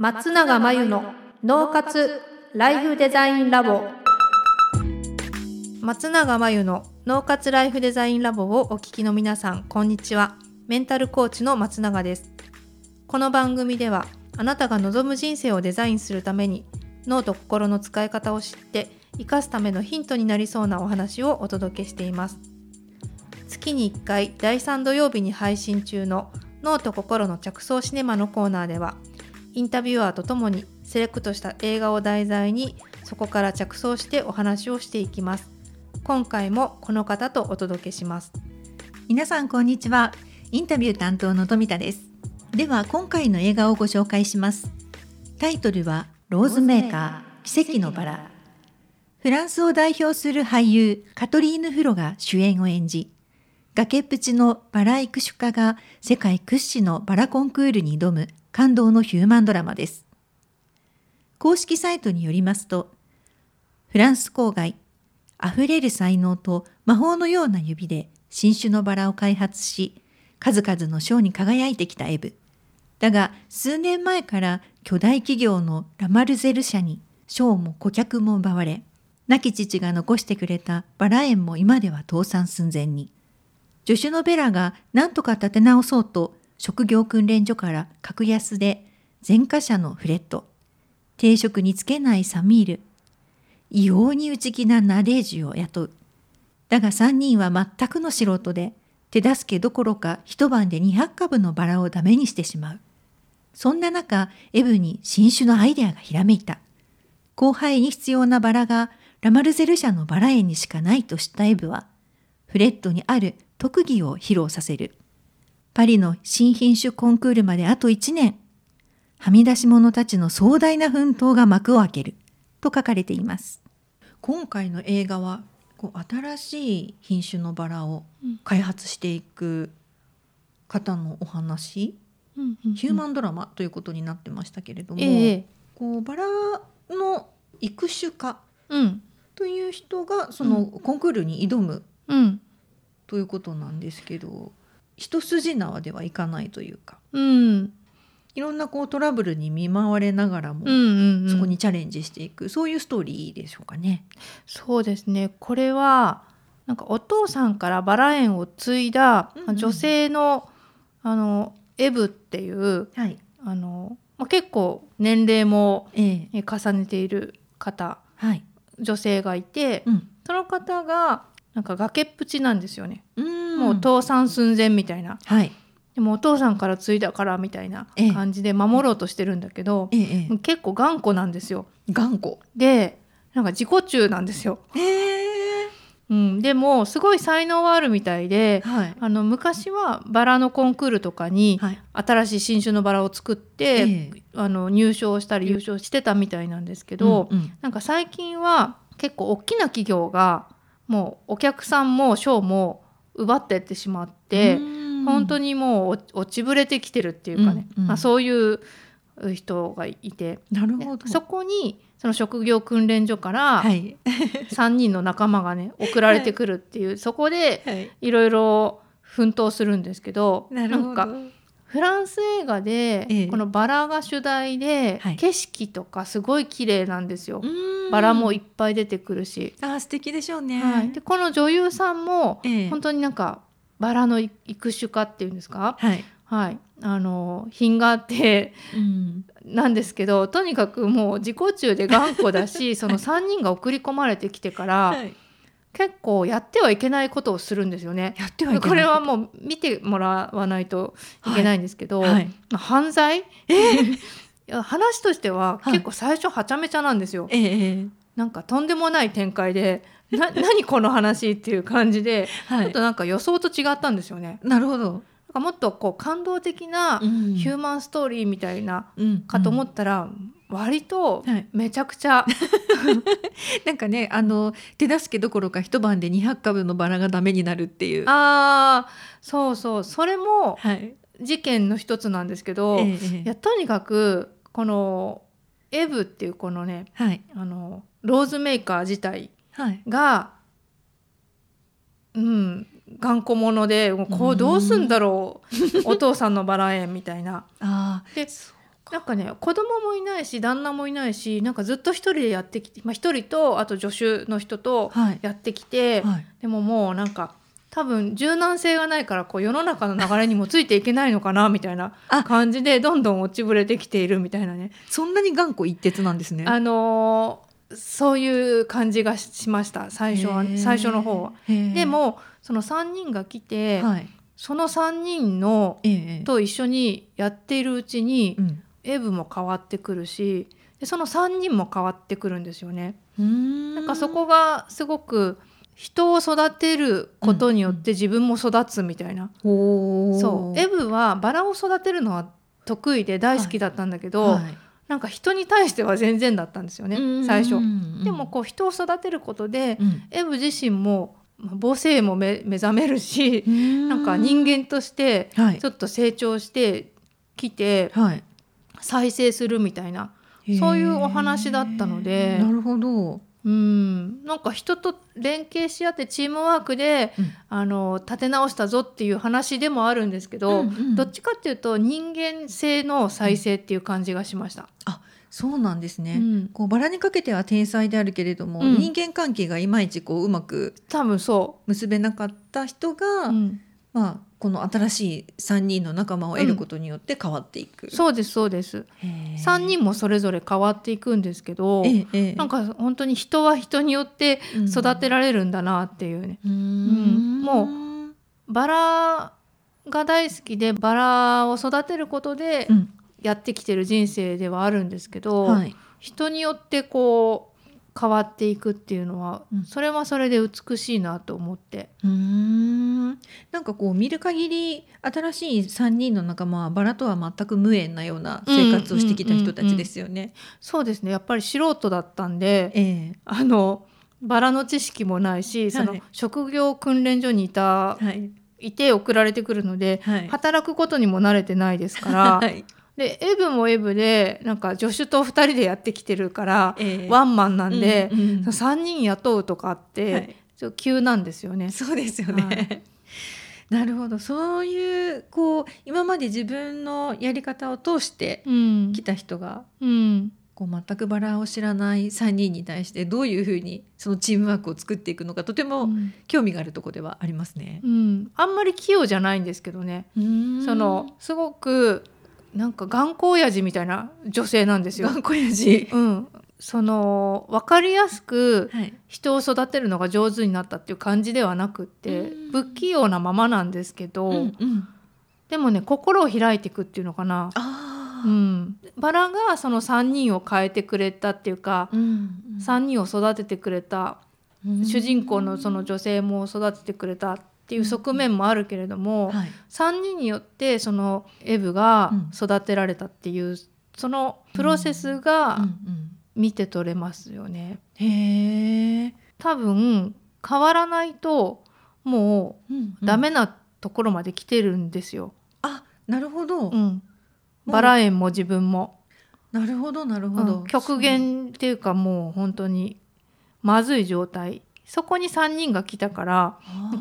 松永真由の脳活ライフデザインラボ。松永真由の脳活ライフデザインラボをお聞きの皆さんこんにちは。メンタルコーチの松永です。この番組ではあなたが望む人生をデザインするために脳と心の使い方を知って生かすためのヒントになりそうなお話をお届けしています。月に1回第3土曜日に配信中の脳と心の着想シネマのコーナーではインタビュアーとともにセレクトした映画を題材にそこから着想してお話をしていきます。今回もこの方とお届けします。皆さんこんにちは。インタビュー担当の富田です。では今回の映画をご紹介します。タイトルはローズメーカー奇跡のバラ。フランスを代表する俳優カトリーヌ・フロが主演を演じ崖っぷちのバラ育種家が世界屈指のバラコンクールに挑む感動のヒューマンドラマです。公式サイトによりますと、フランス郊外、溢れる才能と魔法のような指で新種のバラを開発し、数々の賞に輝いてきたエブ。だが、数年前から巨大企業のラマルゼル社に賞も顧客も奪われ、亡き父が残してくれたバラ園も今では倒産寸前に。助手のベラが何とか立て直そうと職業訓練所から格安で前科者のフレッド、定職につけないサミール、異様に内気なナデージュを雇う。だが三人は全くの素人で、手助けどころか一晩で200株のバラをダメにしてしまう。そんな中、エブに新種のアイデアがひらめいた。後輩に必要なバラがラマルゼル社のバラ園にしかないと知ったエブは、フレッドにある特技を披露させる。パリの新品種コンクールまであと1年。はみ出し者たちの壮大な奮闘が幕を開ける。と書かれています。今回の映画はこう新しい品種のバラを開発していく方のお話、うんうんうん、ヒューマンドラマということになってましたけれども、えー、こうバラの育種家という人がそのコンクールに挑む、うん、ということなんですけど一筋縄ではいかないというか、うん、いろんなこうトラブルに見舞われながらも、うんうんうん、そこにチャレンジしていく。そういうストーリーでしょうかね。そうですね。これはなんかお父さんからバラ園を継いだ女性のうんうん、あのエブっていう、はい、あのまあ、結構年齢も、ええ、重ねている方、はい、女性がいて、うん、その方がなんか崖っぷちなんですよね。もう倒産寸前みたいな。はい、でもお父さんから継いだからみたいな感じで守ろうとしてるんだけど、ええ、結構頑固なんですよ。頑固。でなんか自己中なんですよ。うん、でもすごい才能はあるみたいで、はい、あの昔はバラのコンクールとかに新しい新種のバラを作って、はい、あの入賞したり優勝してたみたいなんですけど、うんうん、なんか最近は結構大きな企業がもうお客さんも賞も奪ってってしまって本当にもう落ちぶれてきてるっていうかね、うんうん、まあ、そういう人がいて。なるほど。そこにその職業訓練所から 3人の仲間がね送られてくるっていう、はい、そこでい。ろいろ奮闘するんですけど、はい、なんかフランス映画で、このバラが主題で、景色とかすごい綺麗なんですよ。バラもいっぱい出てくるし。あ素敵でしょうね。はい、でこの女優さんも、本当になんかバラの育種家っていうんですか、はい、はい、あの品があって、うん、なんですけどとにかくもう自己中で頑固だし その3人が送り込まれてきてから、はい、結構やってはいけないことをするんですよね。やってはいこれはもう見てもらわないといけないんですけど、はい。はい、犯罪、え？ー、話としては結構最初はちゃめちゃなんですよ。えー、なんかとんでもない展開でな 何この話っていう感じで、はい、ちょっとなんか予想と違ったんですよね。なるほど。もっとこう感動的なヒューマンストーリーみたいなかと思ったら、割とめちゃくちゃ、はい、なんかねあの手助けどころか一晩で200株のバラがダメになるっていう。あそうそう。それも事件の一つなんですけど、はい、いやとにかくこのエブっていうこのね、はい、あのローズメーカー自体が、うん頑固者でこうどうすんだろう、お父さんのバラ園みたいな。あでなんかね子供もいないし旦那もいないしなんかずっと一人でやってきて、まあ、一人とあと助手の人とはい。やってきて、はい。でももうなんか多分柔軟性がないからこう世の中の流れにもついていけないのかなみたいなあ。感じでどんどん落ちぶれてきているみたいなね、そんなに頑固一徹なんですね。あのーそういう感じがしました最初は最初の方は。で、もその3人が来て、はい。その3人のと一緒にやっているうちに、うんエブも変わってくるしでその3人も変わってくるんですよね。ん。なんかそこがすごく人を育てることによって自分も育つみたいな、ほー。そう。エブはバラを育てるのは得意で大好きだったんだけど、はい。なんか人に対しては全然だったんですよね最初。でもうこう人を育てることで、ん、エブ自身もまあ母性も目目覚めるし、うん。なんか人間としてはい。ちょっと成長してきてはい再生するみたいなそういうお話だったので。なるほど、うん。なんか人と連携し合ってチームワークでうん。あの立て直したぞっていう話でもあるんですけど、うんうん。どっちかっていうと人間性の再生っていう感じがしました。そうなんですね、うん。こうバラにかけては天才であるけれども、うん。人間関係がいまいちこううまく多分そ結べなかった人が、う、うん。まあ、この新しい3人の仲間を得ることによって変わっていく。そうですそうです。へー3人もそれぞれ変わっていくんですけど、なんか本当に人は人によってうん育てられるんだなっていうね。うーうんんもバラが大好きでバラを育てることでうんやってきてる人生ではあるんですけど、はい人によってこう変わっていくっていうのは、うん。それはそれで美しいなと思って。うーん。なんかこう見る限り新しい3人の仲間はバラとは全く無縁なような生活をしてきた人たちですよね。そうですね。やっぱり素人だったんでええ。あのバラの知識もないしそのはい職業訓練所にいた、はい。いて送られてくるので、はい。働くことにも慣れてないですから、はいでエブもエブでなんか助手と2人でやってきてるから、ええ。ワンマンなんで、うんうん。3人雇うとかって、はい。ち急なんですよね。そうですよね。はい。なるほど。そういうこう今まで自分のやり方を通してうん。来た人がうん。こう全くバラを知らない3人に対してどういうふうにそのチームワークを作っていくのかとてもうん。興味があるところではありますね。うん。あんまり器用じゃないんですけどね、そのすごくなんか頑固親父みたいな女性なんですよ。頑固親父。うん、その分かりやすくはい。人を育てるのが上手になったっていう感じではなくってうん不器用なままなんですけど、うんうん。でもね心を開いていくっていうのかな。うん、バラがその3人を変えてくれたっていうか、うん3人を育ててくれた、うん主人公のその女性も育ててくれたっていう側面もあるけれども、はい。3人によってそのエブがうん育てられたっていう、そのプロセスがうん見て取れますよね。うんへえ。多分変わらないともうダメなところまで来てるんですよ。あ、なるほど。うん、バラ園も自分も、なるほどなるほど。うん極限っていうかもう本当にまずい状態そこに3人が来たから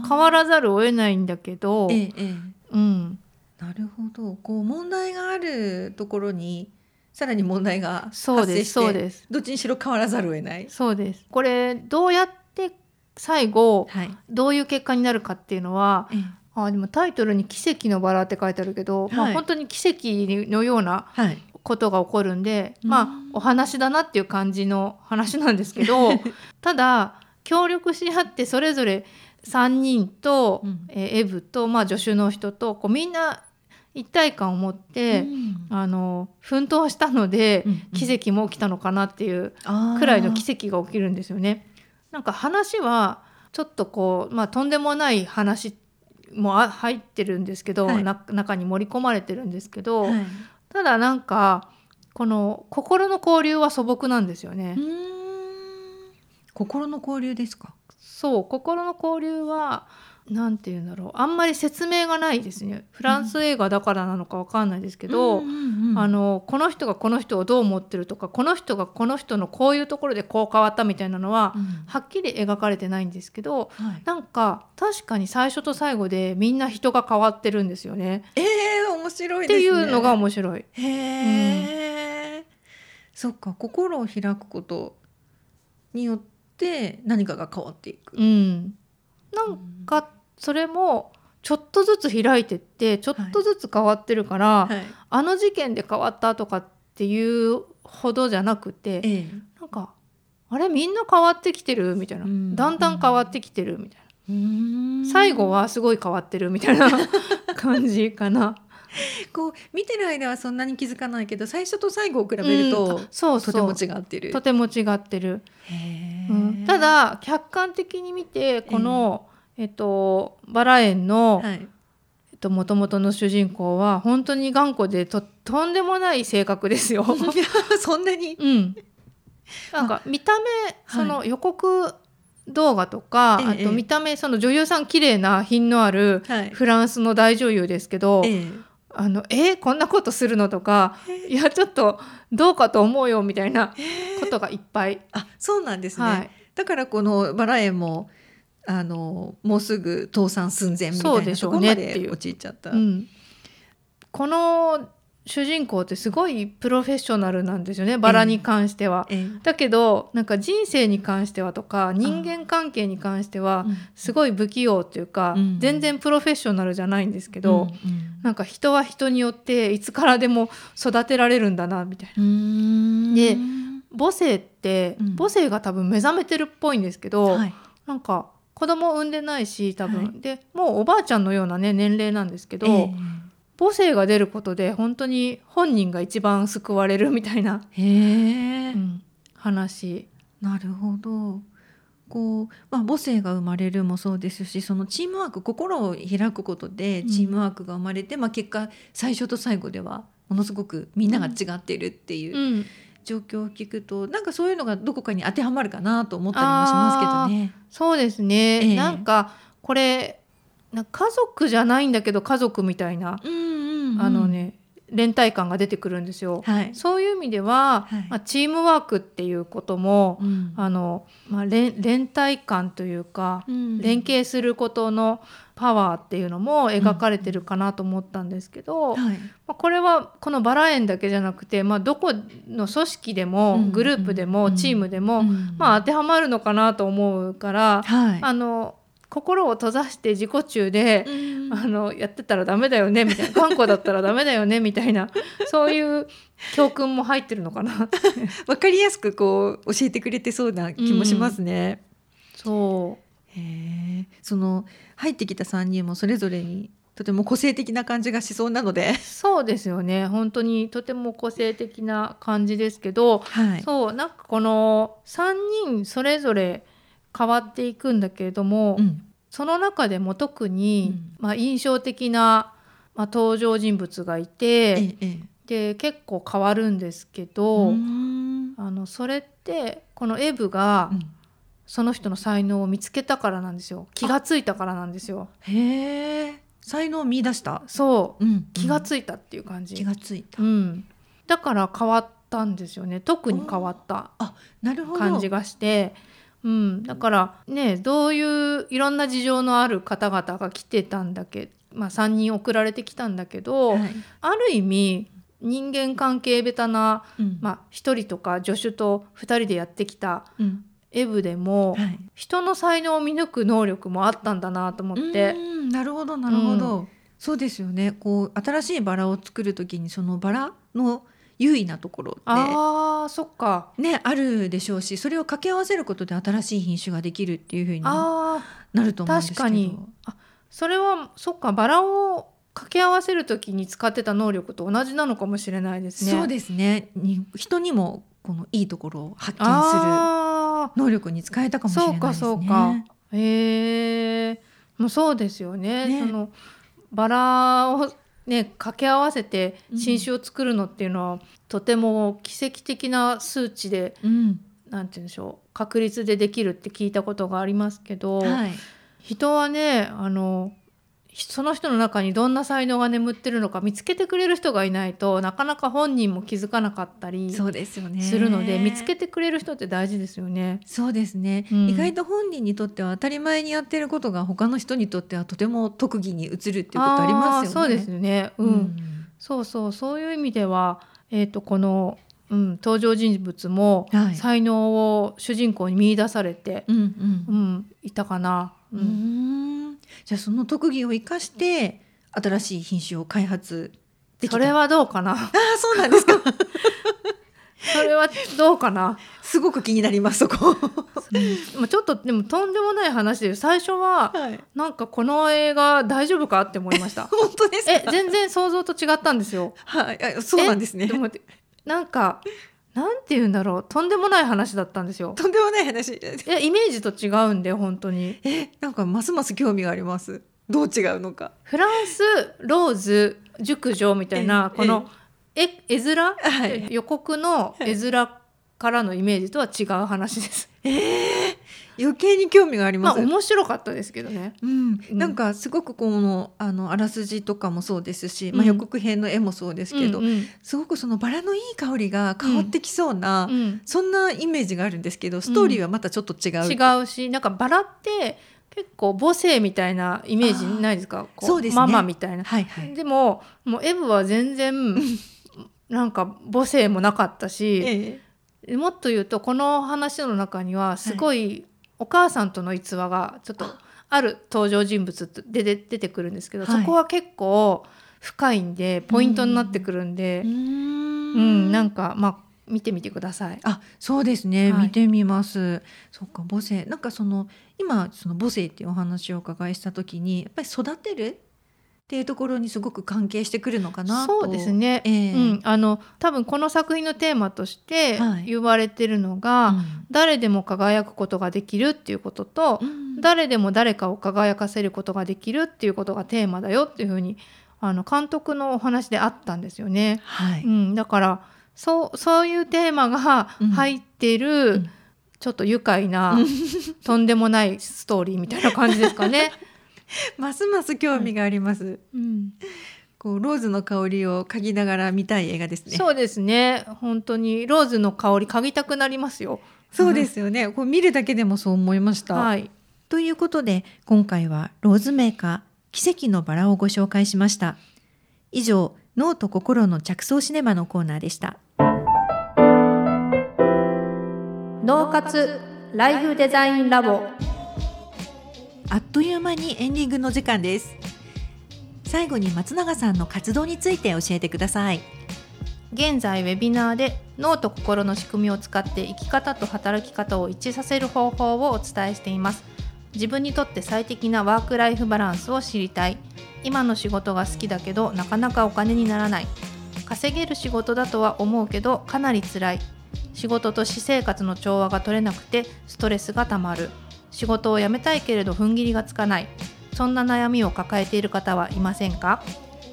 変わらざるを得ないんだけど、ええええ。うん、なるほど。こう問題があるところにさらに問題がそうです発生して、そうですどっちにしろ変わらざるを得ない。そうですこれどうやって最後はい。どういう結果になるかっていうのはええあでもタイトルに「奇跡のバラ」って書いてあるけど、まあ、はい本当に奇跡のようなはい。ことが起こるんで、うんまあお話だなっていう感じの話なんですけど ただ協力し合ってそれぞれ3人と、うん。えーエブと、まあ、助手の人とこうみんな一体感を持って、うん。あの奮闘したので、うんうん。奇跡も起きたのかなっていうくらいの奇跡が起きるんですよね。なんか話はちょっとこう、まあ、とんでもない話もあ入ってるんですけど、はい。な中に盛り込まれてるんですけど、はい。ただなんかこの心の交流は素朴なんですよね。うーん心の交流ですか？そう心の交流はなんて言うんだろうあんまり説明がないですねフランス映画だからなのかわかんないですけど、うんうんうんあのこの人がこの人をどう思ってるとかこの人がこの人のこういうところでこう変わったみたいなのは、うんはっきり描かれてないんですけどはいなんか確かに最初と最後でみんな人が変わってるんですよね。えー、面白いね。ていうのが面白い。へえ、そっか心を開くことによって何かが変わっていく。うん、なんかそれもちょっとずつ開いてってちょっとずつ変わってるから、はい、あの事件で変わったとかっていうほどじゃなくてええ。なんかあれみんな変わってきてるみたいな、うん。だんだん変わってきてるみたいな、最後はすごい変わってるみたいな 感じかな。こう見てる間はそんなに気づかないけど最初と最後を比べるうん。と、そうそう。とても違ってる。とても違ってる。うん。た、だ客観的に見てこの、えっと、バラ園のはい、えっと元々の主人公は本当に頑固でととんでもない性格ですよ。そんなに、うん、なんか見た目その予告動画とか、ええ。あと見た目その女優さん綺麗な品のあるはい。フランスの大女優ですけど、ええあのえこんなことするのとかいやちょっとどうかと思うよみたいなことがいっぱい。あそうなんですね、はい。だからこのバラ園もあのもうすぐ倒産寸前みたいなそうでしょうところまでねっていう。陥っちゃった。うん、この主人公ってすごいプロフェッショナルなんですよねバラに関しては。ええ。だけどなんか人生に関してはとか人間関係に関してはうん。すごい不器用っていうか、うん。全然プロフェッショナルじゃないんですけど、うん。うん。なんか人は人によっていつからでも育てられるんだなみたいな。で母性って、うん。母性が多分目覚めてるっぽいんですけど、はい。なんか子供産んでないし多分、はい。でもうおばあちゃんのようなね年齢なんですけど、え母性が出ることで本当に本人が一番救われるみたいな、うん話。なるほど。こうまあ、母性が生まれるもそうですしそのチームワーク心を開くことでうんチームワークが生まれて、まあ、結果最初と最後ではものすごくみんなが違っているっていううん状況を聞くと、なんかそういうのがどこかに当てはまるかなと思ったりもしますけどね。そうですね、ええなんかこれな家族じゃないんだけど家族みたいな、うんうんうん。あのね連帯感が出てくるんですよ。はい。そういう意味では、はい。まあ、チームワークっていうことも、うん。あのまあ、連連帯感というか、うん。連携することのパワーっていうのも描かれてるかなと思ったんですけど、はい。まあ、これはこのバラ園だけじゃなくて、まあ、どこの組織でも、うん。グループでも、うん。チームでも、うん。まあ、当てはまるのかなと思うから、はい。あの心を閉ざして自己中で、うん。あのやってたらダメだよねみたいな 頑固だったらダメだよねみたいなそういう教訓も入ってるのかな。わかりやすくこう教えてくれてそうな気もしますね。そう。へえその入ってきた3人もそれぞれにとても個性的な感じがしそうなので、そうですよね。本当にとても個性的な感じですけど、はい。そうなんかこの3人それぞれ変わっていくんだけれども、うん。その中でも特に、うん。まあ、印象的な、まあ、登場人物がいて、で結構変わるんですけえど、うん。あのそれってこのエブがうん。その人の才能を見つけたからなんですよ。気がついたからなんですよ。へえ。才能を見出した、そう。うん気がいついたっていう感じ、気がついた、うん、だから変わったんですよね。特に変わったなるほど。感じがして、うん、だからねどういういろんな事情のある方々が来てたんだけまあ、3人送られてきたんだけど、はい。ある意味人間関係ベタな、うん。まあ、1人とか助手と2人でやってきたうん。エブでも、はい。人の才能を見抜く能力もあったんだなと思って。うん。なるほどなるほど、そうですよね。こう新しいバラを作る時にそのバラの優位なところってあーそっかねあるでしょうしそれを掛け合わせることで新しい品種ができるっていうふうになあると思うんですけど確かにあそれはそっかバラを掛け合わせる時に使ってた能力と同じなのかもしれないですね。そうですねに人にもこのいいところを発見するあ能力に使えたかーもしれないですね。そうかそうか。へえもうそうですよね。ねそのバラをね掛け合わせてうん。新種を作るのっていうのは、とても奇跡的な数値でうん。なんて言うんでしょう確率でできるって聞いたことがありますけど、はい。人はねあのその人の中にどんな才能が眠ってるのか見つけてくれる人がいないとなかなか本人も気づかなかったりするので見つけてくれる人って大事ですよね。そうですね、うん。意外と本人にとっては当たり前にやってることが他の人にとってはとても特技に移るっていうことありますよね。ーそうですね、うん。そうそう。そういう意味では、えー、とこの、うん、登場人物もはい。才能を主人公に見出されて、うんうん。うんいたかな。うんじゃあその特技を生かして新しい品種を開発できた。それはどうかな？ああそうなんですか。それはどうかな、すごく気になりますそこ。まあ、ちょっとでもとんでもない話で最初ははい。なんかこの映画大丈夫かって思いました。本当ですか？え全然想像と違ったんですよ。はい。あそうなんですね。なんかなんて言うんだろう。とんでもない話だったんですよ。とんでもない話。いやイメージと違うんで本当に。えなんかますます興味があります。どう違うのか。フランスローズ熟女みたいなえこの絵絵面、はい。予告の絵面からのイメージとは違う話です。えー、余計に興味がありまあます、面白かったですけどね。うん、うん。なんかすごくこのあのあらすじとかもそうですし、まあ、うん予告編の絵もそうですけど、うんうん。すごくそのバラのいい香りが香ってきそうな、うん。そんなイメージがあるんですけどストーリーはまたちょっと違う、違うしなんかバラって結構母性みたいなイメージないですか？こそうですね。ママみたいな。はいはい、でももうエブは全然なんか母性もなかったし、え。もっと言うとこの話の中にはすごいお母さんとの逸話がちょっとある登場人物でで出てくるんですけど、はい。そこは結構深いんでポイントになってくるんでうんなんかまあ見てみてください。あそうですね、はい。見てみます。そっか母性。なんかその今その母性っていうお話をお伺いした時にやっぱり育てるっていうところにすごく関係してくるのかなとそうですね、ええ。うん、あの多分この作品のテーマとしてはい。言われてるのが、うん。誰でも輝くことができるっていうことと、うん。誰でも誰かを輝かせることができるっていうことがテーマだよっていうふうにあの監督のお話であったんですよね。はい、うん、だからそうそういうテーマがうん。入ってる、うん。ちょっと愉快な、とんでもないストーリーみたいな感じですかね。ますます興味があります、うん、こうローズの香りを嗅ぎながら見たい映画ですね。そうですね。本当にローズの香り嗅ぎたくなりますよ。そうですよね。こう見るだけでもそう思いました、はい、ということで今回はローズメーカー奇跡のバラをご紹介しました。以上脳と心の着想シネマのコーナーでした。脳活ライフデザインラボあっという間にエンディングの時間です。最後に松永さんの活動について教えてください。現在ウェビナーで脳と心の仕組みを使って生き方と働き方を一致させる方法をお伝えしています。自分にとって最適なワークライフバランスを知りたい。今の仕事が好きだけどなかなかお金にならない。稼げる仕事だとは思うけどかなり辛い。仕事と私生活の調和が取れなくてストレスがたまる。仕事を辞めたいけれど踏ん切りがつかない。そんな悩みを抱えている方はいませんか？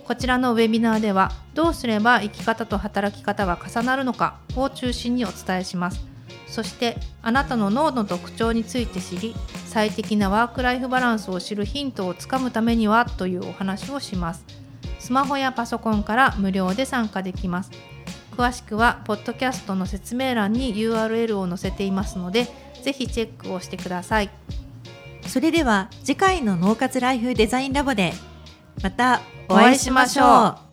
こちらのウェビナーではどうすれば生き方と働き方が重なるのか？を中心にお伝えします。そしてあなたの脳の特徴について知り最適なワークライフバランスを知るヒントをつかむためには？というお話をします。スマホやパソコンから無料で参加できます。詳しくはポッドキャストの説明欄に URL を載せていますのでぜひチェックをしてください。それでは次回の脳活ライフデザインラボでまたおお会いしましょう。